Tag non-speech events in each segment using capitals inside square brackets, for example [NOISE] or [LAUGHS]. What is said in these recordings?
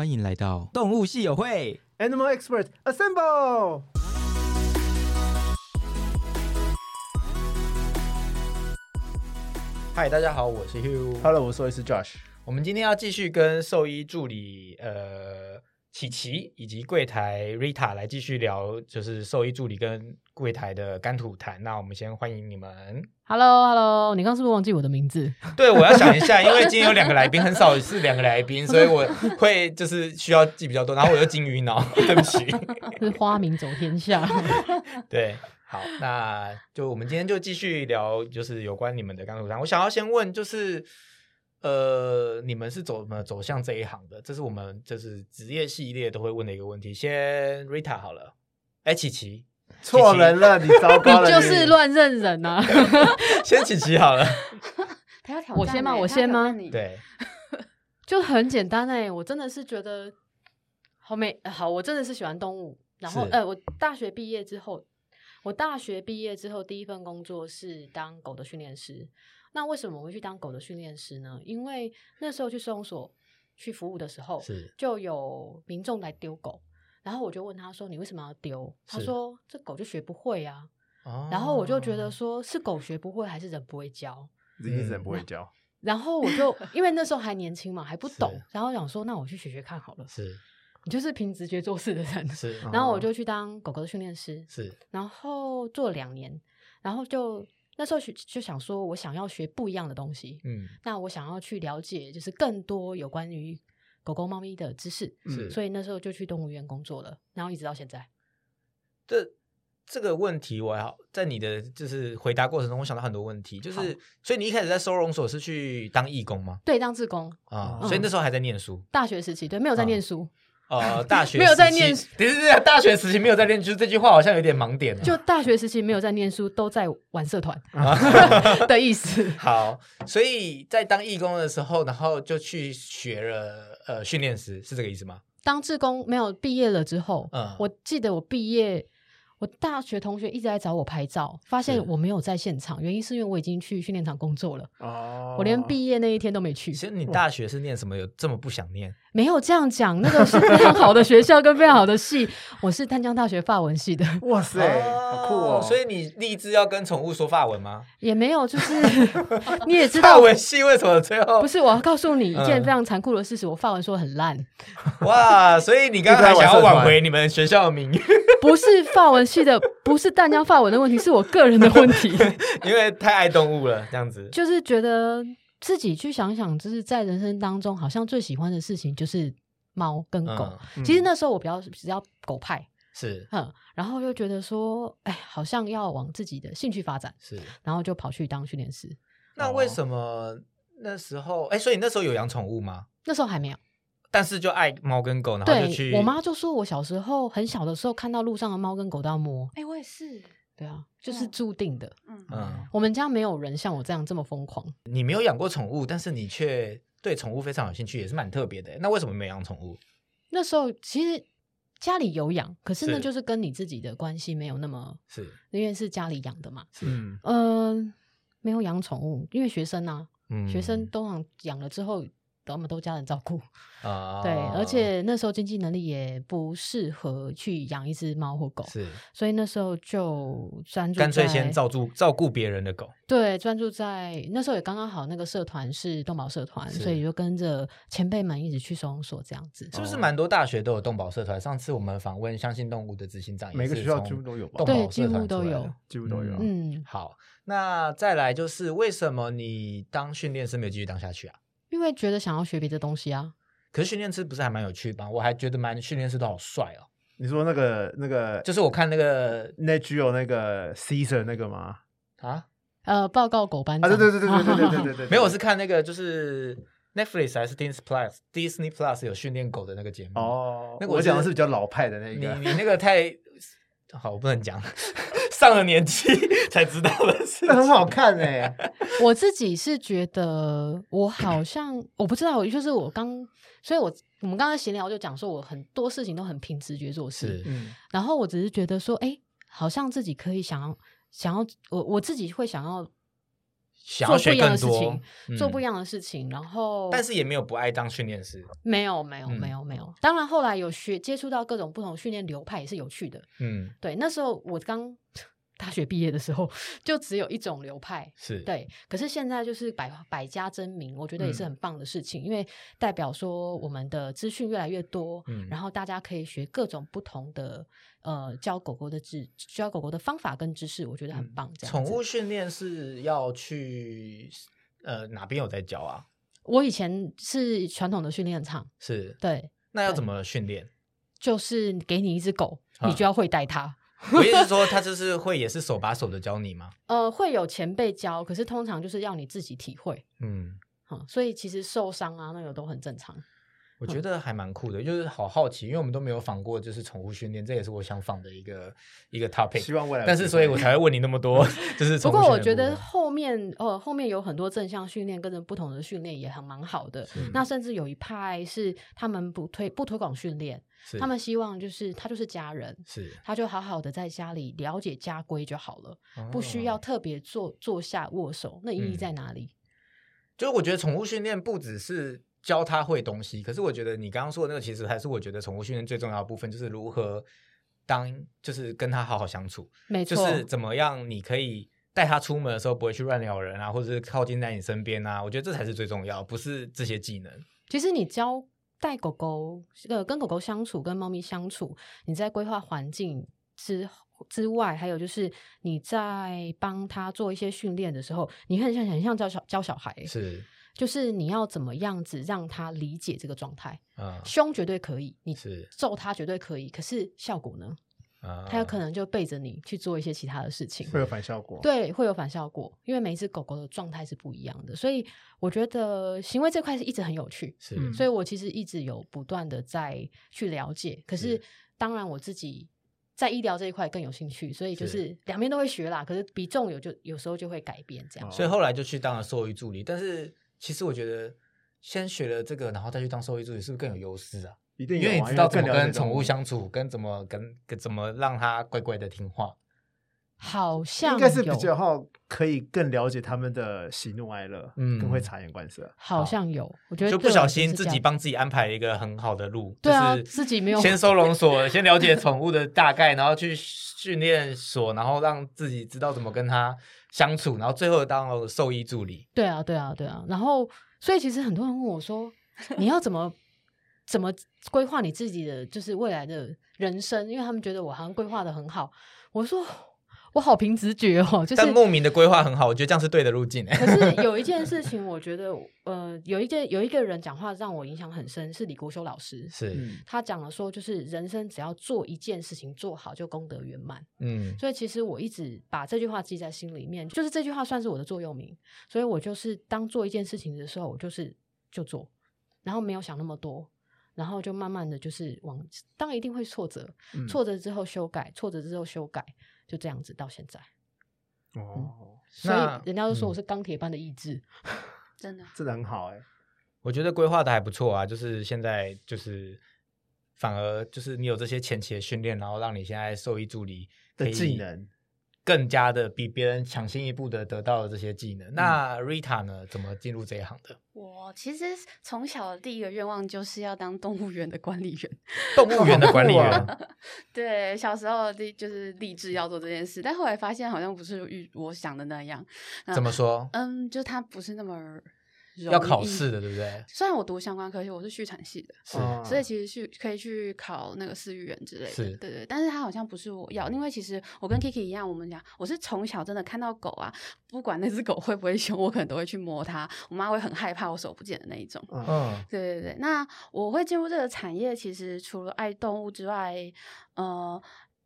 欢迎来到动物系友会。Animal Expert Assemble！嗨，大家好，我是 Hugh。Hello，我是兽医师 Josh。我们今天要继续跟兽医助理呃琪琪以及柜台 Rita 来继续聊，就是兽医助理跟柜台的干土谈。那我们先欢迎你们。Hello，Hello，你刚是不是忘记我的名字？对，我要想一下，因为今天有两个来宾，很少 [LAUGHS] 是两个来宾，所以我会就是需要记比较多，然后我又金鱼脑，对不起。[LAUGHS] 是花名走天下。[LAUGHS] 对，好，那就我们今天就继续聊，就是有关你们的干土谈。我想要先问，就是呃，你们是走怎么走向这一行的？这是我们就是职业系列都会问的一个问题。先 Rita 好了，哎，琪琪，错人了，你糟糕了，你就是乱认人啊！[LAUGHS] 先琪琪好了，[LAUGHS] 他要挑我先吗我先吗对，[LAUGHS] 就很简单哎、我真的是觉得好美好，我真的是喜欢动物。然后呃，我大学毕业之后，我大学毕业之后第一份工作是当狗的训练师。那为什么我会去当狗的训练师呢？因为那时候去收容所去服务的时候，是就有民众来丢狗，然后我就问他说：“你为什么要丢？”他是说：“这狗就学不会啊。”哦然后我就觉得说，是狗学不会还是人不会教？一定是人不会教。然后我就因为那时候还年轻嘛，还不懂是，然后想说，那我去学学看好了。是你就是凭直觉做事的人。是然后我就去当狗狗的训练师，是然后做了两年，然后就那时候就就想说，我想要学不一样的东西。嗯那我想要去了解，就是更多有关于狗狗、猫咪的知识，嗯，所以那时候就去动物园工作了，然后一直到现在。这这个问题，我要在你的就是回答过程中，我想到很多问题，就是所以你一开始在收容所是去当义工吗？对，当志工，啊、嗯所以那时候还在念书。大学时期对，没有在啊念书，呃，大学没有在念对对对，大学时期没有在念书，这句话好像有点盲点、哦。就大学时期没有在念书，都在玩社团 [LAUGHS] 的意思。[LAUGHS] 好，所以在当义工的时候，然后就去学了呃训练师，是这个意思吗？当志工没有毕业了之后，嗯我记得我毕业，我大学同学一直在找我拍照，发现我没有在现场，原因是因为我已经去训练场工作了，哦我连毕业那一天都没去其。实你大学是念什么？有这么不想念？没有这样讲，那个是非常好的学校跟非常好的系，我是淡江大学法文系的，哇塞，[LAUGHS] 好酷哦！所以你立志要跟宠物说法文吗？也没有，就是 [LAUGHS] 你也知法道。文系为什么最后不是，我要告诉你一件嗯非常残酷的事实，我法文说得很烂，哇？所以你刚才想要挽回你们学校的名誉，不是法文系的，不是淡江发文的问题，是我个人的问题。[LAUGHS] 因为太爱动物了，这样子。就是觉得自己去想想，就是在人生当中，好像最喜欢的事情就是猫跟狗。嗯其实那时候我比较比较狗派，是哼，然后又觉得说，哎，好像要往自己的兴趣发展，是。然后就跑去当训练师。那为什么那时候？哎，所以你那时候有养宠物吗？那时候还没有，但是就爱猫跟狗，然后就对去。我妈就说我小时候很小的时候看到路上的猫跟狗都要摸，哎、我也是，对啊，就是嗯注定的。嗯，嗯，我们家没有人像我这样这么疯狂，你没有养过宠物，但是你却对宠物非常有兴趣，也是蛮特别的。那为什么没养宠物？那时候其实家里有养，可是呢就是跟你自己的关系没有那么，是因为是家里养的嘛。嗯，嗯，没有养宠物，因为学生啊，嗯学生都养养了之后，他们都家人照顾，啊，对，而且那时候经济能力也不适合去养一只猫或狗，是所以那时候就专注干脆先照顾照顾别人的狗。对，专注在那时候也刚刚好，那个社团是动保社团，所以就跟着前辈们一起去收容所这样子。是不是蛮多大学都有动保社团？上次我们访问相信动物的执行长，每个学校几乎都有吧对几乎都有几乎都有。嗯，好，那再来就是为什么你当训练师没有继续当下去啊？因为觉得想要学别的东西啊，可是训练师不是还蛮有趣的吗？我还觉得蛮训练师都好帅哦。你说那个那个就是我看那个 Net Geo 那个 Caesar 那个吗？啊，呃，报告狗班啊，长，对对对对对对对对对，[LAUGHS] 没有，我是看那个就是 Netflix 还是 Disney Plus Disney Plus 有训练狗的那个节目。，哦，那个我我讲的是是比较老派的那个你。你那个太 [LAUGHS] 好，我不能讲，上了年纪 [LAUGHS] 才知道的事很。好看哎，[LAUGHS] 我自己是觉得，我好像我不知道，就是我刚，所以我我们刚刚闲聊就讲说，我很多事情都很凭直觉做事，嗯。然后我只是觉得说，哎，好像自己可以想要想要，我我自己会想要想要学做不一样的更多事情，，做不一样，的事情，然后但是也没有不爱当训练师。没有没有嗯没有没有，当然后来有学接触到各种不同训练流派也是有趣的。嗯，对，那时候我刚大学毕业的时候，就只有一种流派。是，对，可是现在就是百百家争鸣，我觉得也是嗯很棒的事情，因为代表说我们的资讯越来越多，嗯然后大家可以学各种不同的呃教狗狗的知教狗狗的方法跟知识，我觉得很嗯棒。这样宠子物训练是要去呃哪边有在教啊？我以前是传统的训练场，是，对，那要怎么训练？就是给你一只狗，啊你就要会带它。[LAUGHS] 我意思是说，他就是会也是手把手的教你吗？[LAUGHS] 呃，会有前辈教，可是通常就是要你自己体会，嗯，好、所以其实受伤啊，那个都很正常。我觉得还蛮酷的，就是好好奇，因为我们都没有访过就是宠物训练，这也是我想访的一个一个 topic。希望未来但是所以我才会问你那么多，[LAUGHS] 就是不宠物训练的过我觉得后面呃后面有很多正向训练跟着不同的训练也很蛮好的。那甚至有一派是他们不推不推广训练，他们希望就是他就是家人，是他就好好的在家里了解家规就好了，不需哦要特别坐坐下握手，那意义嗯在哪里？就是我觉得宠物训练不只是教它会东西，可是我觉得你刚刚说的那个，其实还是我觉得宠物训练最重要的部分，就是如何当就是跟它好好相处，没。错，就是怎么样你可以带它出门的时候不会去乱咬人啊，或者是靠近在你身边啊，我觉得这才是最重要，不是这些技能。其实你教带狗狗，呃，跟狗狗相处，跟猫咪相处，你在规划环境之之外，还有就是你在帮他做一些训练的时候，你很像很像教小教小孩，是，就是你要怎么样子让他理解这个状态。啊，凶绝对可以，你是，揍他绝对可以，可是效果呢？啊他有可能就背着你去做一些其他的事情。会有反效果。，对，会有反效果，因为每一只狗狗的状态是不一样的，所以我觉得行为这块是一直很有趣。是，嗯所以我其实一直有不断的在去了解，可是是当然我自己在医疗这一块更有兴趣，所以就是是两边都会学啦。可是比重有就有时候就会改变这样。哦所以后来就去当了兽医助理。但是其实我觉得，先学了这个，然后再去当兽医助理，是不是更有优势啊？一定有啊因为你知道怎么跟宠物相处，跟怎么跟跟怎么让它乖乖的听话。好像应该是比有较好，可以更了解他们的喜怒哀乐，嗯更会察言观色。好像有，我觉得就不小心自己帮自己安排一个很好的路，对啊就是自己没有先收容所，先了解宠物的大概，然后去训练所，然后让自己知道怎么跟它相处，然后最后当了兽医助理。对啊，对啊，对啊。然后，所以其实很多人问我说，你要怎么怎么规划你自己的就是未来的人生？因为他们觉得我好像规划的很好。我说我好凭直觉哦，就是但莫名的规划很好，我觉得这样是对的路径。可是有一件事情，我觉得呃，有一件有一个人讲话让我影响很深，是李国修老师。是，嗯，他讲了说，就是人生只要做一件事情做好，就功德圆满。嗯，所以其实我一直把这句话记在心里面，就是这句话算是我的座右铭。所以我就是当做一件事情的时候，我就是就做，然后没有想那么多，然后就慢慢的就是往，当然一定会挫折，嗯挫折之后修改，挫折之后修改，就这样子到现在。哦，所以那人家都说嗯我是钢铁般的意志。[LAUGHS] 真的。真的很好哎。我觉得规划的还不错啊，就是现在就是反而就是你有这些前期的训练，然后让你现在兽医助理的技能更加的比别人抢先一步的得到了这些技嗯能。那 Rita 呢，怎么进入这一行的？我其实从小的第一个愿望就是要当动物园的管理员。动物园的管理员，[LAUGHS] 对，小时候立就是立志要做这件事，但后来发现好像不是预我想的那样。那怎么说？嗯，就它不是那么容要考易试的，对不对？虽然我读相关科系，我是畜产系的，是哦所以其实去可以去考那个饲育员之类的，是对对。但是它好像不是我要，因为其实我跟 Kiki 一样，我们讲我是从小真的看到狗啊，不管那只狗会不会凶，我可能都会去摸它，我妈会很害怕我手不见的那一种。嗯嗯，对对对，那我会进入这个产业，其实除了爱动物之外，呃，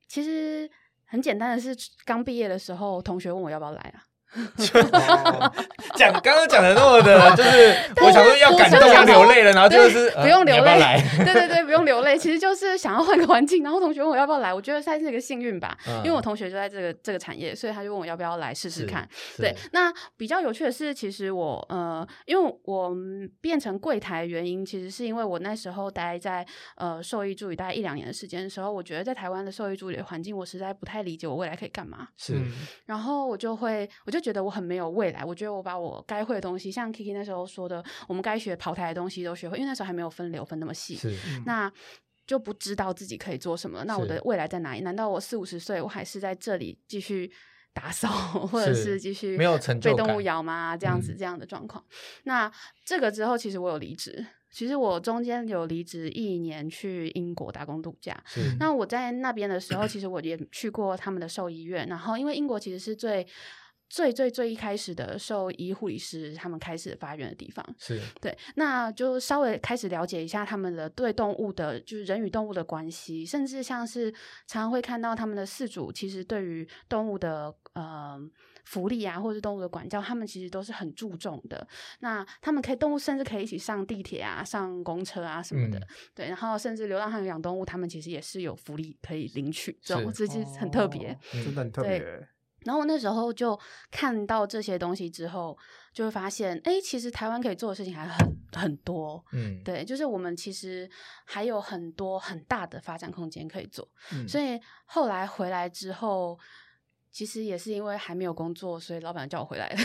其实很简单的是，刚毕业的时候，同学问我要不要来啊。[LAUGHS] 哦讲刚刚讲的那么的，就是我想说要感动要流泪了，然后就是不用流泪？[LAUGHS] [LAUGHS] 对对对，不用流泪，其实就是想要换个环境。然后同学问我要不要来，我觉得算是一个幸运吧，嗯因为我同学就在这个这个产业，所以他就问我要不要来试试看。对，那比较有趣的是，其实我呃，因为我嗯变成柜台原因，其实是因为我那时候待在呃兽医助理大概一两年的时间的时候，我觉得在台湾的兽医助理环境，我实在不太理解我未来可以干嘛。是嗯然后我就会，我就觉得我很没有未来。我觉得我把我该会的东西，像 Kiki 那时候说的，我们该学跑台的东西都学会，因为那时候还没有分流分那么细。是那就不知道自己可以做什么。那我的未来在哪里？难道我四五十岁，我还是在这里继续打扫，[LAUGHS] 或者是是继续没有成就被动物咬吗？这样子、嗯这样的状况。那这个之后，其实我有离职。其实我中间有离职一年去英国打工度假。那我在那边的时候，其实我也去过他们的兽医院，然后因为英国其实是最最最最一开始的兽医护理师他们开始发源的地方，是对，那就稍微开始了解一下他们的对动物的，就是人与动物的关系，甚至像是常常会看到他们的饲主其实对于动物的呃福利啊，或者是动物的管教，他们其实都是很注重的。那他们可以动物甚至可以一起上地铁啊、上公车啊什么的，嗯对。然后甚至流浪汉有养动物，他们其实也是有福利可以领取，这种是这其实很特别。哦真的很特别。然后我那时候就看到这些东西之后，就会发现，哎，其实台湾可以做的事情还很很多。嗯对，就是我们其实还有很多很大的发展空间可以做。嗯所以后来回来之后，其实也是因为还没有工作，所以老板叫我回来了。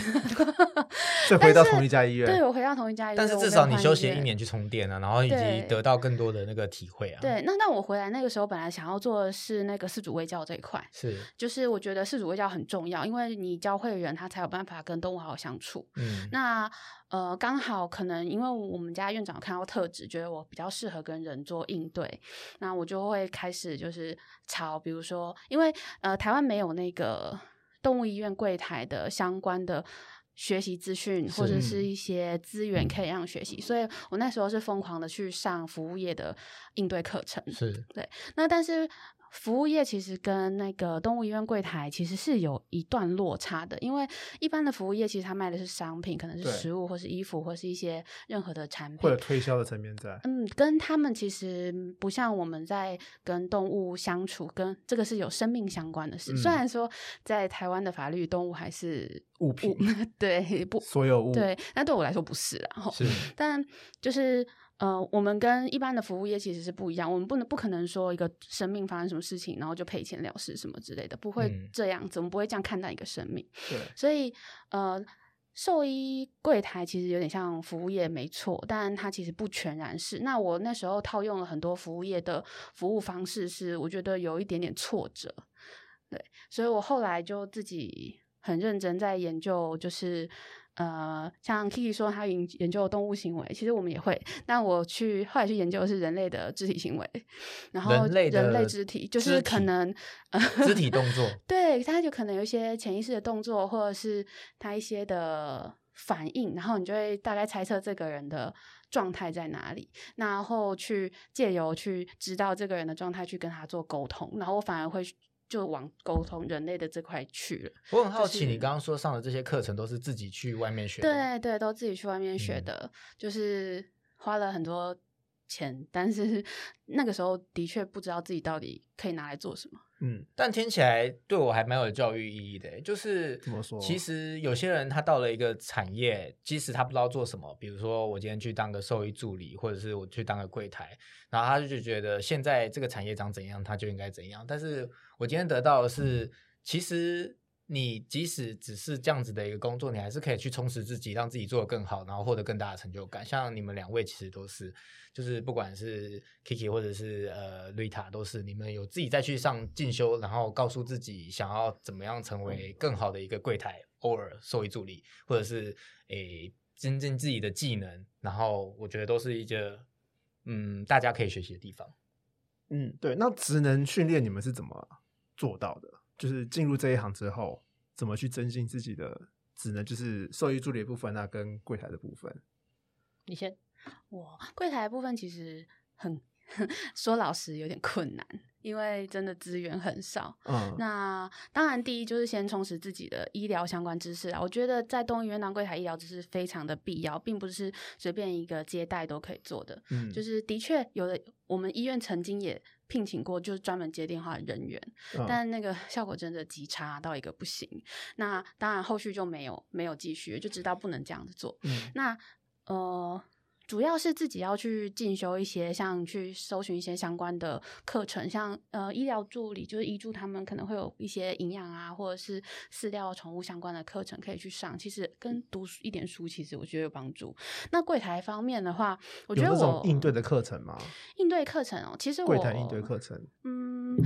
所以回到同一家医院，对我回到同一家医院，但是至少你休息一年去充电啊，然后以及得到更多的那个体会啊。，对，那那我回来那个时候，本来想要做的是那个四主卫教这一块，是就是我觉得四主卫教很重要，因为你教会人，他才有办法跟动物好好相处。嗯那呃，刚好可能因为我们家院长有看到特质，觉得我比较适合跟人做应对，那我就会开始就是朝，比如说，因为呃，台湾没有那个动物医院柜台的相关的。学习资讯或者是是一些资源可以让学习，所以我那时候是疯狂的去上服务业的应对课程。是对那但是服务业其实跟那个动物医院柜台其实是有一段落差的，因为一般的服务业其实它卖的是商品，可能是食物或是衣服或是一些任何的产品，或者。推销的层面在。嗯，跟他们其实不像我们在跟动物相处，跟这个是有生命相关的事。虽嗯然说在台湾的法律，动物还是物品 [LAUGHS] 对不所有物对，那对我来说不是啦。吼是但就是呃，我们跟一般的服务业其实是不一样，我们不能不可能说一个生命发生什么事情，然后就赔钱了事什么之类的，不会嗯这样子，我们不会这样看待一个生命。对，所以呃，兽医柜台其实有点像服务业，没错，但它其实不全然是。那我那时候套用了很多服务业的服务方式，是我觉得有一点点挫折，对，所以我后来就自己很认真在研究，就是。呃，像 Kiki 说他研研究动物行为，其实我们也会，但我去后来去研究的是人类的肢体行为，然后人类人类肢体就是可能呃肢体动作。[LAUGHS] 对，他就可能有一些潜意识的动作，或者是他一些的反应，然后你就会大概猜测这个人的状态在哪里，然后去借由去知道这个人的状态，去跟他做沟通，然后我反而会就往沟通人类的这块去了。我很好奇，就是你刚刚说上的这些课程都是自己去外面学的？对对，都自己去外面学嗯的，就是花了很多钱，但是 [LAUGHS] 那个时候的确不知道自己到底可以拿来做什么。嗯，但听起来对我还蛮有教育意义的欸，就是怎么说其实有些人他到了一个产业，即使他不知道做什么，比如说我今天去当个兽医助理，或者是我去当个柜台，然后他就觉得现在这个产业长怎样，他就应该怎样。但是我今天得到的是，其实你即使只是这样子的一个工作，你还是可以去充实自己，让自己做得更好，然后获得更大的成就感。像你们两位其实都是，就是不管是 Kiki 或者是呃 Rita，都是你们有自己再去上进修，然后告诉自己想要怎么样成为更好的一个柜台，偶尔兽医助理，或者是诶增进自己的技能，然后我觉得都是一个嗯大家可以学习的地方。嗯，对。那职能训练你们是怎么做到的？就是进入这一行之后，怎么去增进自己的只能？就是兽医助理的部分啊，跟柜台的部分。你先，我柜台的部分其实很 [LAUGHS] 说老实有点困难，因为真的资源很少。嗯，那当然，第一就是先充实自己的医疗相关知识啊。我觉得在动物医院当柜台医疗知识非常的必要，并不是随便一个接待都可以做的。嗯就是的确有的，我们医院曾经也聘请过，就是专门接电话的人员，嗯但那个效果真的极差到一个不行。那当然后续就没有没有继续，就知道不能这样子做。嗯那呃，主要是自己要去进修一些，像去搜寻一些相关的课程，像呃医疗助理，就是医助他们可能会有一些营养啊，或者是饲料、宠物相关的课程可以去上。其实跟读书一点书，其实我觉得有帮助。那柜台方面的话，我觉得有应对的课程吗？[SNIFFS] 应对课程哦，其实我柜台应对课程，嗯，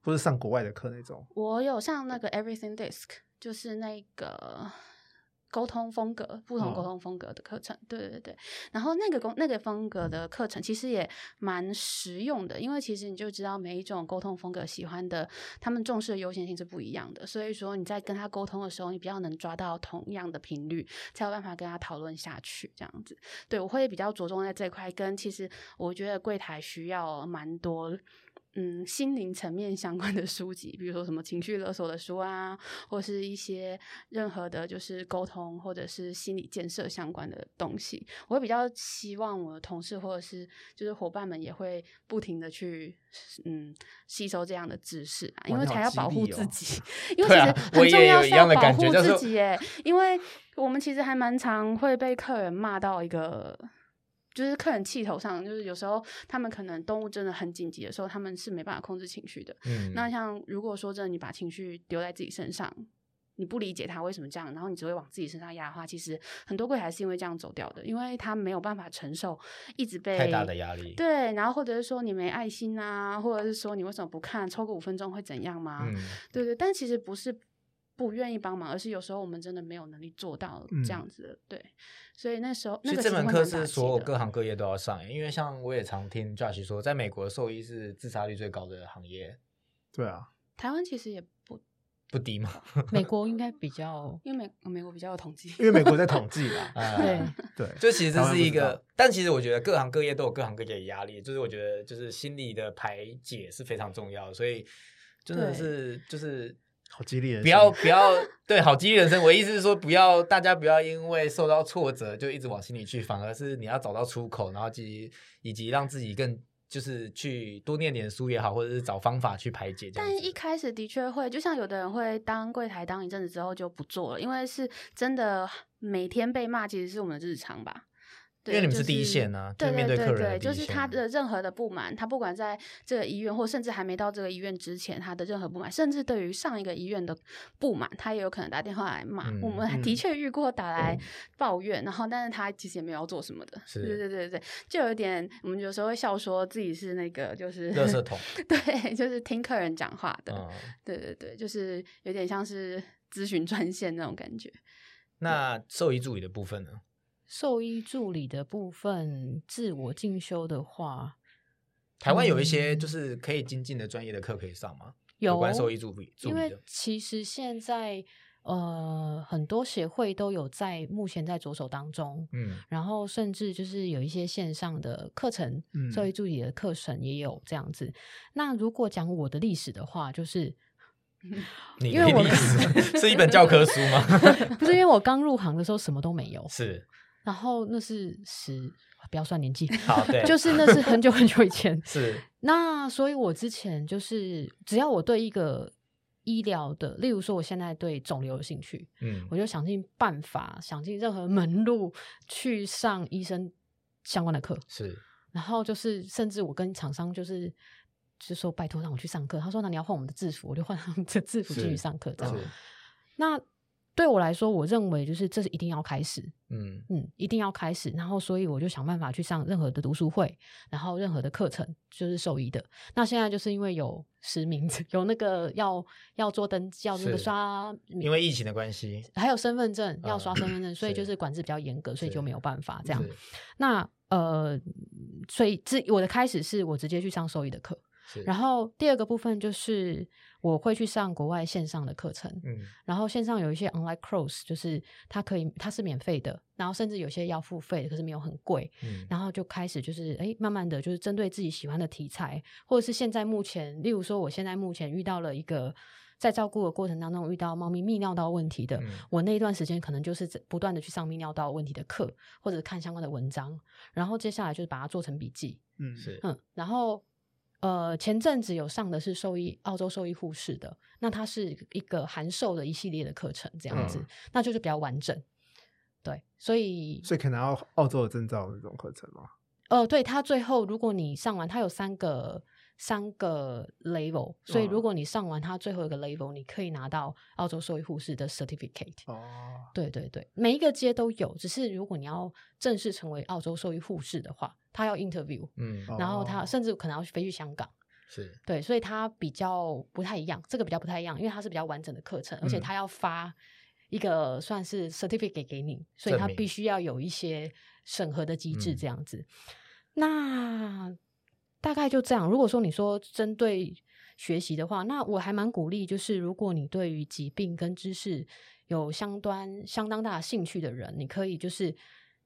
不是上国外的课那种。我有上那个 Everything Desk，就是那个沟通风格，不同沟哦通风格的课程。对对对，然后那个工那个风格的课程其实也蛮实用的，因为其实你就知道每一种沟通风格喜欢的，他们重视的优先性是不一样的。所以说你在跟他沟通的时候，你比较能抓到同样的频率，才有办法跟他讨论下去。这样子，对我会比较着重在这一块。跟其实我觉得柜台需要蛮多。嗯，心灵层面相关的书籍，比如说什么情绪勒索的书啊，或是一些任何的，就是沟通或者是心理建设相关的东西，我会比较希望我的同事或者是就是伙伴们也会不停的去嗯吸收这样的知识啊，因为才要保护自己，[LAUGHS] 因为其实很重要是也有一样的保护自己耶，因为我们其实还蛮常会被客人骂到一个。就是客人气头上，就是有时候他们可能动物真的很紧急的时候，他们是没办法控制情绪的。嗯，那像如果说真的你把情绪丢在自己身上，你不理解他为什么这样，然后你只会往自己身上压的话，其实很多柜台是因为这样走掉的，因为他没有办法承受一直被太大的压力。对，然后或者是说你没爱心啊，或者是说你为什么不看，抽个五分钟会怎样吗？嗯，对对，但其实不是不愿意帮忙，而是有时候我们真的没有能力做到嗯这样子的。对，所以那时候那这门课是所有各行各业都要上，因为像我也常听 Josh 说，在美国兽医是自杀率最高的行业，对啊，台湾其实也不，不低嘛。[LAUGHS] 美国应该比较因为美美国比较有统计，因为美国在统计啦。[LAUGHS] 啊 [LAUGHS] 对，对，就其实这是一个，但其实我觉得各行各业都有各行各业的压力，就是我觉得就是心理的排解是非常重要的，所以真的是就是好激励人不要不要对好激励人生。我意思是说，不要大家不要因为受到挫折就一直往心里去，反而是你要找到出口，然后及以及让自己更就是去多念点书也好，或者是找方法去排解但子。一开始的确会，就像有的人会当柜台当一阵子之后就不做了，因为是真的每天被骂，其实是我们的日常吧。对因为你们是第一线啊就对面对对对，就是他的任何的不满，他不管在这个医院，或甚至还没到这个医院之前，他的任何不满，甚至对于上一个医院的不满，他也有可能打电话来骂。我们的嗯确遇过打来抱怨，然后但是他其实也没有要做什么的。是对对对对，就有点我们有时候会笑说自己是那个就是垃圾桶，[LAUGHS] 对，就是听客人讲话的。嗯，对对对，就是有点像是咨询专线那种感觉。那兽医助理的部分呢？兽医助理的部分，自我进修的话，台湾有一些嗯就是可以精进的专业的课可以上吗？有关兽医助理助因为，其实现在呃很多协会都有在目前在着手当中，嗯然后甚至就是有一些线上的课程，嗯兽医助理的课程也有这样子。那如果讲我的历史的话，就是 [LAUGHS] 你因为我的历史 [LAUGHS] 是一本教科书吗？[LAUGHS] 不是因为我刚入行的时候什么都没有，是，然后那是十不要算年纪，[LAUGHS] 好对就是那是很久很久以前。[LAUGHS] 是，那所以我之前就是只要我对一个医疗的，例如说我现在对肿瘤有兴趣，嗯我就想尽办法，想尽任何门路去上医生相关的课。是，然后就是，甚至我跟厂商就是就说拜托让我去上课，他说那你要换我们的制服，我就换他们的制服进去上课这样。那对我来说，我认为就是这是一定要开始，嗯嗯，一定要开始。然后所以我就想办法去上任何的读书会，然后任何的课程，就是兽医的。那现在就是因为有实名制，有那个要要做登记，要那个刷，因为疫情的关系，还有身份证要刷嗯身份证，[LAUGHS] 所以就是管制比较严格，所以就没有办法这样。那呃，所以这我的开始是我直接去上兽医的课，是，然后第二个部分就是我会去上国外线上的课程，嗯。然后线上有一些 online course，就是它可以它是免费的，然后甚至有些要付费的，可是没有很贵。嗯。然后就开始就是哎，慢慢的就是针对自己喜欢的题材，或者是现在目前，例如说我现在目前遇到了一个在照顾的过程当中遇到猫咪泌尿道问题的，嗯。我那一段时间可能就是不断的去上泌尿道问题的课，或者看相关的文章，然后接下来就是把它做成笔记，嗯是，嗯，然后呃，前阵子有上的是兽医澳洲兽医护士的，那它是一个函授的一系列的课程，这样子，嗯那就是比较完整。对，所以所以可能要澳洲的证照那种课程吗？呃，对，它最后如果你上完，它有三个三个 level，所以嗯。如果你上完它最后一个 level，你可以拿到澳洲兽医护士的 certificate。哦，对对对，每一个阶都有，只是如果你要正式成为澳洲兽医护士的话，他要 interview，嗯，然后他哦。甚至可能要飞去香港。是。对，所以它比较不太一样，这个比较不太一样，因为它是比较完整的课程，而且嗯。它要发一个算是 certificate 给你，所以它必须要有一些审核的机制嗯。这样子。那大概就这样。如果说你说针对学习的话，那我还蛮鼓励，就是如果你对于疾病跟知识有相当相当大的兴趣的人，你可以就是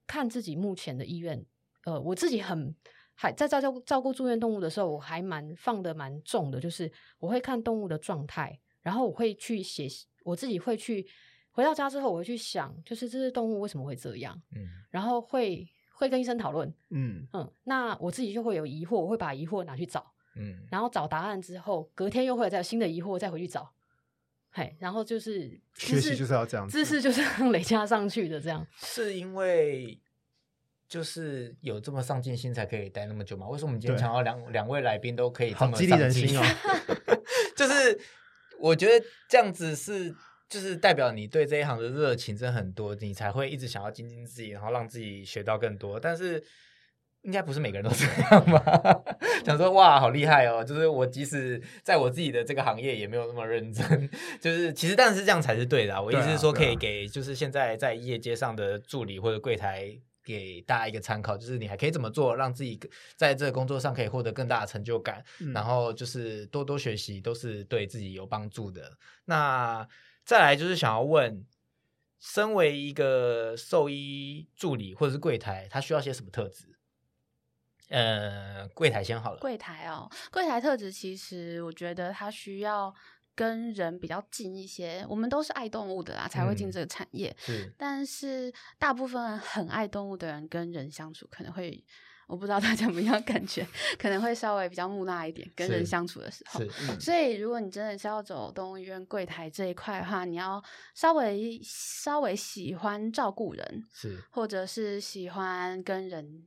看自己目前的意愿。呃，我自己很还在照照照顾住院动物的时候，我还蛮放的蛮重的，就是我会看动物的状态，然后我会去写，我自己会去回到家之后，我会去想，就是这只动物为什么会这样，嗯然后会会跟医生讨论，嗯，嗯，那我自己就会有疑惑，我会把疑惑拿去找，嗯然后找答案之后，隔天又会有再有新的疑惑再回去找，嘿，然后就是学习就是要这样子知识就是累加上去的，这样。是因为就是有这么上进心才可以待那么久吗？为什么我们今天对想要两两位来宾都可以这么激励人心哦。[LAUGHS] 就是我觉得这样子是，就是代表你对这一行的热情真的很多，你才会一直想要精进自己，然后让自己学到更多。但是应该不是每个人都这样吧？[LAUGHS] 想说哇，好厉害哦！就是我即使在我自己的这个行业也没有那么认真，[LAUGHS] 就是其实但是这样才是对的、啊。我意思是说，可以给就是现在在业界上的助理或者柜台。给大家一个参考，就是你还可以怎么做，让自己在这个工作上可以获得更大的成就感，嗯然后就是多多学习，都是对自己有帮助的。那再来就是想要问，身为一个兽医助理或者是柜台，他需要些什么特质？呃，柜台先好了。柜台哦，柜台特质其实我觉得它需要跟人比较近一些。我们都是爱动物的啦，才会进嗯这个产业。是但是大部分很爱动物的人跟人相处，可能会我不知道大家有没有感觉，可能会稍微比较木讷一点，跟人相处的时候。嗯所以，如果你真的是要走动物医院柜台这一块的话，你要稍微稍微喜欢照顾人，是或者是喜欢跟人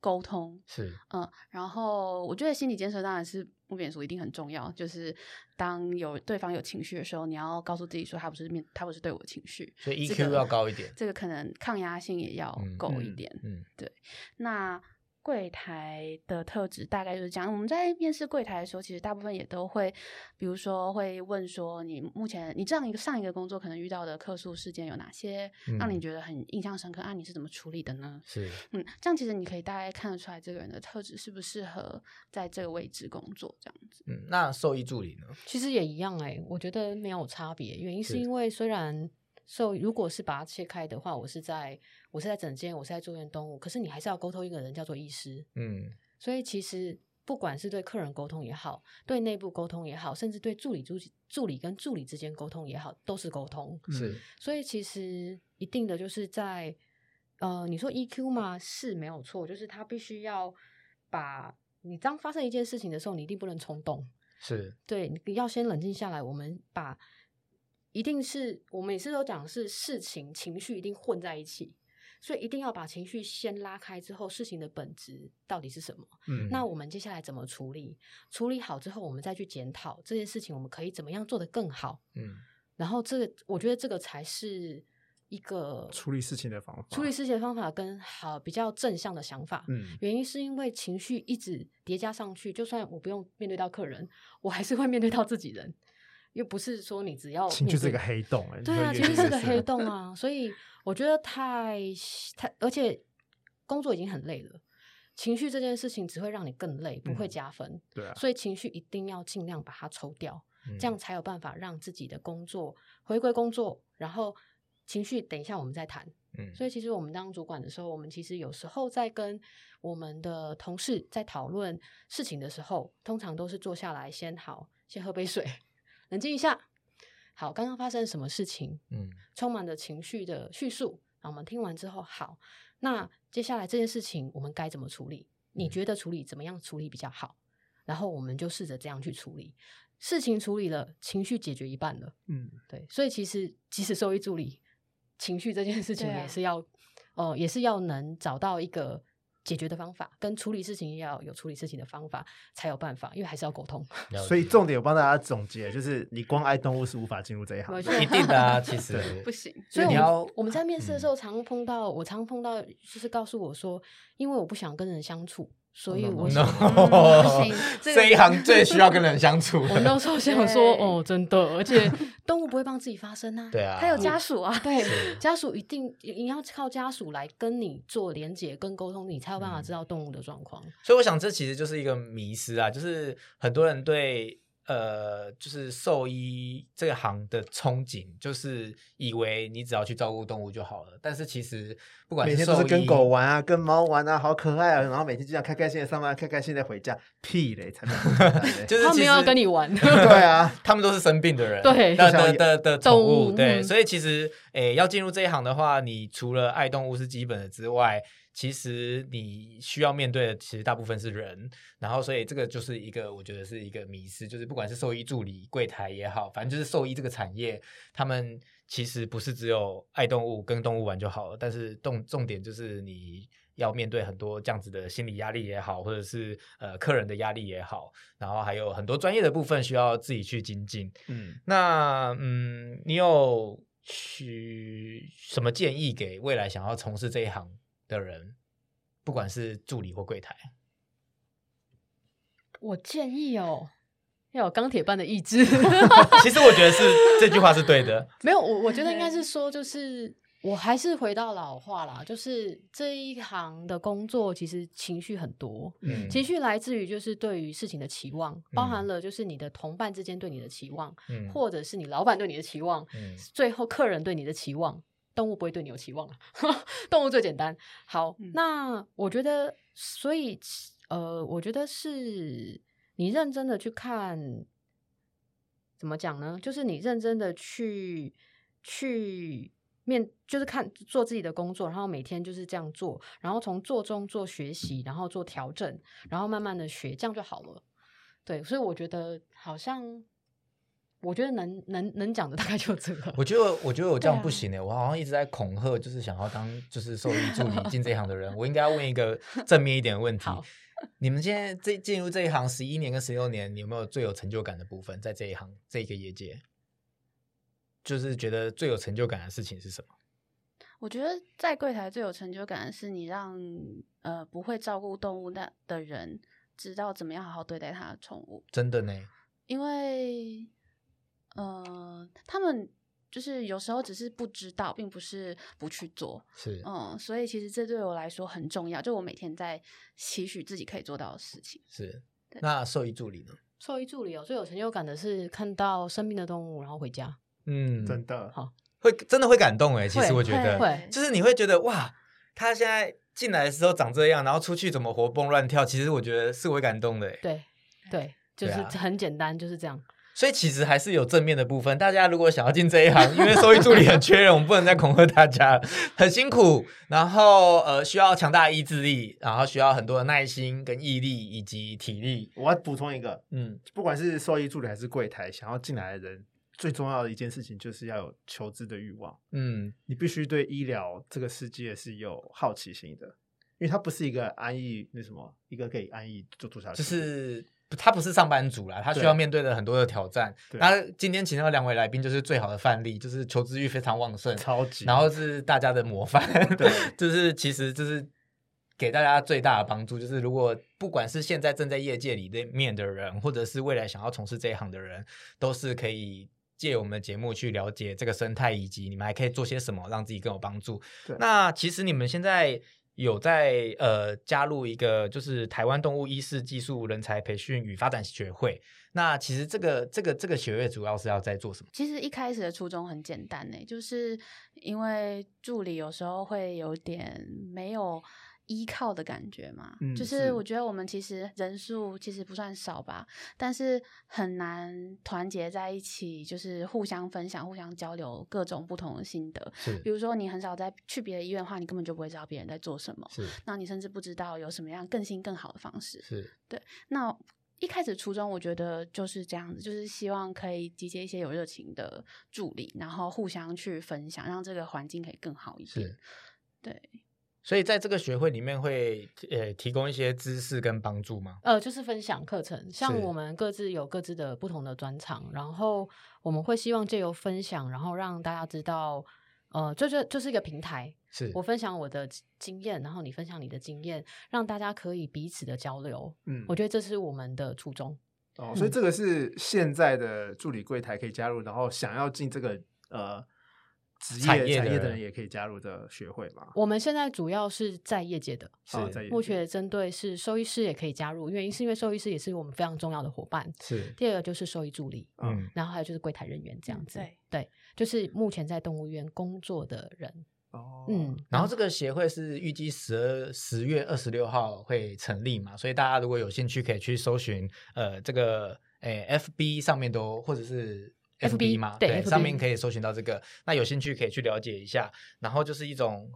沟通，是嗯，然后我觉得心理建设当然是不免俗，一定很重要。就是当有对方有情绪的时候，你要告诉自己说他不是面，他不是对我情绪，所以这 EQ 个要高一点。这个可能抗压性也要够一点。嗯对那柜台的特质大概就是这样。我们在面试柜台的时候，其实大部分也都会，比如说会问说，你目前你这样一个上一个工作可能遇到的客诉事件有哪些，让你嗯觉得很印象深刻啊？你是怎么处理的呢？是嗯，这样其实你可以大概看得出来这个人的特质适不适合在这个位置工作，这样子。嗯，那兽医助理呢？其实也一样哎、我觉得没有差别。原因是是因为虽然兽如果是把它切开的话，我是在我是在诊间，我是在住院动物，可是你还是要沟通一个人叫做医师，嗯所以其实不管是对客人沟通也好，对内部沟通也好，甚至对助理助助理跟助理之间沟通也好，都是沟通。是所以其实一定的就是在呃，你说 EQ 嘛是没有错，就是他必须要把你当发生一件事情的时候，你一定不能冲动。是对，你要先冷静下来。我们把一定是我们每次都讲是事情情绪一定混在一起，所以一定要把情绪先拉开之后，事情的本质到底是什么？嗯那我们接下来怎么处理？处理好之后，我们再去检讨这件事情，我们可以怎么样做得更好？嗯然后这个，我觉得这个才是一个处理事情的方法，处理事情的方法跟好比较正向的想法。嗯原因是因为情绪一直叠加上去，就算我不用面对到客人，我还是会面对到自己人，又不是说你只要情绪是一个黑洞哎，对对啊，你情绪是个黑洞啊，所以我觉得太太，而且工作已经很累了，情绪这件事情只会让你更累，不会嗯加分，对啊，所以情绪一定要尽量把它抽掉。嗯这样才有办法让自己的工作回归工作，然后情绪等一下我们再谈。嗯所以其实我们当主管的时候，我们其实有时候在跟我们的同事在讨论事情的时候，通常都是坐下来先好，先喝杯水，冷静一下。好，刚刚发生什么事情？嗯充满着情绪的叙述。然后我们听完之后，好，那接下来这件事情我们该怎么处理？你嗯觉得处理怎么样处理比较好？然后我们就试着这样去处理。事情处理了，情绪解决一半了。嗯对，所以其实即使兽医助理，情绪这件事情也是要呃，也是要能找到一个解决的方法，跟处理事情要有处理事情的方法，才有办法，因为还是要沟通。[LAUGHS] 所以重点我帮大家总结，就是你光爱动物是无法进入这一行。没错一定的啊，其 [LAUGHS] 实不行。所以我们你要我们在面试的时嗯候，常碰到、我常碰到，就是告诉我说，因为我不想跟人相处，所以我想。[LAUGHS] [LAUGHS] 这一行最需要跟人相处我的。那时候想说，哦，真的，而且 [LAUGHS] 动物不会帮自己发声啊，对啊，它有家属啊，对，家属一定你要靠家属来跟你做连接跟沟通，你才有办法嗯知道动物的状况。所以我想这其实就是一个迷失啊，就是很多人对呃，就是兽医这个行的憧憬，就是以为你只要去照顾动物就好了。但是其实不管每天都是跟狗玩啊，跟猫玩啊，好可爱啊！然后每天就这样开开心心的上班，开开心心的回家，屁嘞，才没有这么简单嘞就是他没有要跟你玩，[LAUGHS] 对啊，[LAUGHS] 他们都是生病的人，[LAUGHS] 对的的的的宠动物，物对，嗯所以其实诶，要进入这一行的话，你除了爱动物是基本的之外，其实你需要面对的其实大部分是人，然后所以这个就是一个我觉得是一个迷失，就是不管是兽医助理、柜台也好，反正就是兽医这个产业，他们其实不是只有爱动物跟动物玩就好了，但是重重点就是你。要面对很多这样子的心理压力也好，或者是呃客人的压力也好，然后还有很多专业的部分需要自己去精进。嗯，那嗯，你有许什么建议给未来想要从事这一行的人，不管是助理或柜台？我建议哦，[LAUGHS] 要有钢铁般的意志。[LAUGHS] 其实我觉得是这句话是对的。[LAUGHS] 没有，我我觉得应该是说，就是我还是回到老话啦，就是这一行的工作其实情绪很多，嗯情绪来自于就是对于事情的期望，包含嗯了就是你的同伴之间对你的期望，嗯或者是你老板对你的期望，嗯最后客人对你的期望。动物不会对你有期望啊，[LAUGHS] 动物最简单。好，嗯那我觉得，所以呃，我觉得是你认真的去看，怎么讲呢？就是你认真的去去面，就是看做自己的工作，然后每天就是这样做，然后从做中做学习，然后做调整，然后慢慢的学，这样就好了。对，所以我觉得好像，我觉得能能能讲的大概就这个。我觉得，我觉得我这样不行诶、我好像一直在恐吓，就是想要当就是兽医助理进这一行的人。我应该要问一个正面一点的问题好：你们现在这进入这一行十一年跟十六年，你有没有最有成就感的部分？在这一行这一个业界，就是觉得最有成就感的事情是什么？我觉得在柜台最有成就感的是你让呃不会照顾动物的的人知道怎么样好好对待他的宠物，真的呢？因为呃他们就是有时候只是不知道，并不是不去做，是，嗯，所以其实这对我来说很重要，就我每天在期许自己可以做到的事情。是。那兽医助理呢？兽医助理哦，最有成就感的是看到生病的动物然后回家。嗯，真的好会真的会感动哎。其实我觉得，会就是你会觉得哇，他现在进来的时候长这样，然后出去怎么活蹦乱跳，其实我觉得是会感动的欸。对对，就是很简单，就是这样。所以其实还是有正面的部分。大家如果想要进这一行，因为兽医助理很缺人，我们不能再恐吓大家，很辛苦，然后呃需要强大的意志力，然后需要很多的耐心跟毅力以及体力。我要补充一个，嗯，不管是兽医助理还是柜台，想要进来的人，最重要的一件事情就是要有求知的欲望。嗯，你必须对医疗这个世界是有好奇心的，因为它不是一个安逸那什么，一个可以安逸就做下去。就是他不是上班族啦，他需要面对的很多的挑战。那今天请到两位来宾就是最好的范例，就是求知欲非常旺盛，超级，然后是大家的模范。对，就是其实就是给大家最大的帮助，就是如果不管是现在正在业界里的面的人，或者是未来想要从事这一行的人，都是可以。借我们的节目去了解这个生态，以及你们还可以做些什么，让自己更有帮助。那其实你们现在有在呃加入一个就是台湾动物医师技术人才培训与发展学会。那其实这个这个这个学会主要是要在做什么？其实一开始的初衷很简单呢，就是因为助理有时候会有点没有依靠的感觉嘛，嗯就是是我觉得我们其实人数其实不算少吧，但是很难团结在一起，就是互相分享、互相交流各种不同的心得。是比如说，你很少在去别的医院的话，你根本就不会知道别人在做什么，是那你甚至不知道有什么样更新更好的方式。是那一开始初衷，我觉得就是这样子，就是希望可以集结一些有热情的助理，然后互相去分享，让这个环境可以更好一点是。对，所以在这个学会里面会呃提供一些知识跟帮助吗？呃，就是分享课程，像我们各自有各自的不同的专长，然后我们会希望借由分享，然后让大家知道，呃，这就就是一个平台，是我分享我的经验，然后你分享你的经验，让大家可以彼此的交流。嗯我觉得这是我们的初衷。哦，所以这个是现在的助理柜台可以加入，然后想要进这个呃职业产业的产业的人人也可以加入的学会嘛？我们现在主要是在业界的，啊在目前针对是兽医师也可以加入，原因是因为兽医师也是我们非常重要的伙伴。是第二个就是兽医助理，嗯然后还有就是柜台人员这样子。对对，就是目前在动物园工作的人。哦，嗯，然后这个协会是预计十二十月二十六号会成立嘛，所以大家如果有兴趣，可以去搜寻呃这个诶 FB 上面都或者是 FB 嘛，对上面可以搜寻到这个。那有兴趣可以去了解一下，然后就是一种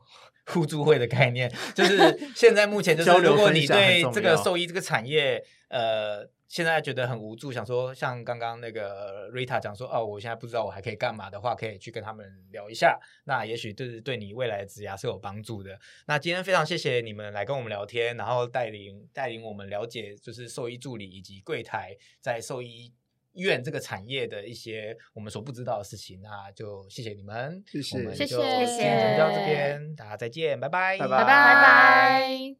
互助会的概念，[LAUGHS] 就是现在目前就是如果你对这个兽医这个产业呃。现在觉得很无助，想说像刚刚那个 Rita 讲说，哦，我现在不知道我还可以干嘛的话，可以去跟他们聊一下。那也许就是对你未来的职涯是有帮助的。那今天非常谢谢你们来跟我们聊天，然后带领带领我们了解就是兽医助理以及柜台在兽医院这个产业的一些我们所不知道的事情。那就谢谢你们，谢谢我们谢就谢今天就到这边，大家再见，拜拜，拜拜拜拜拜。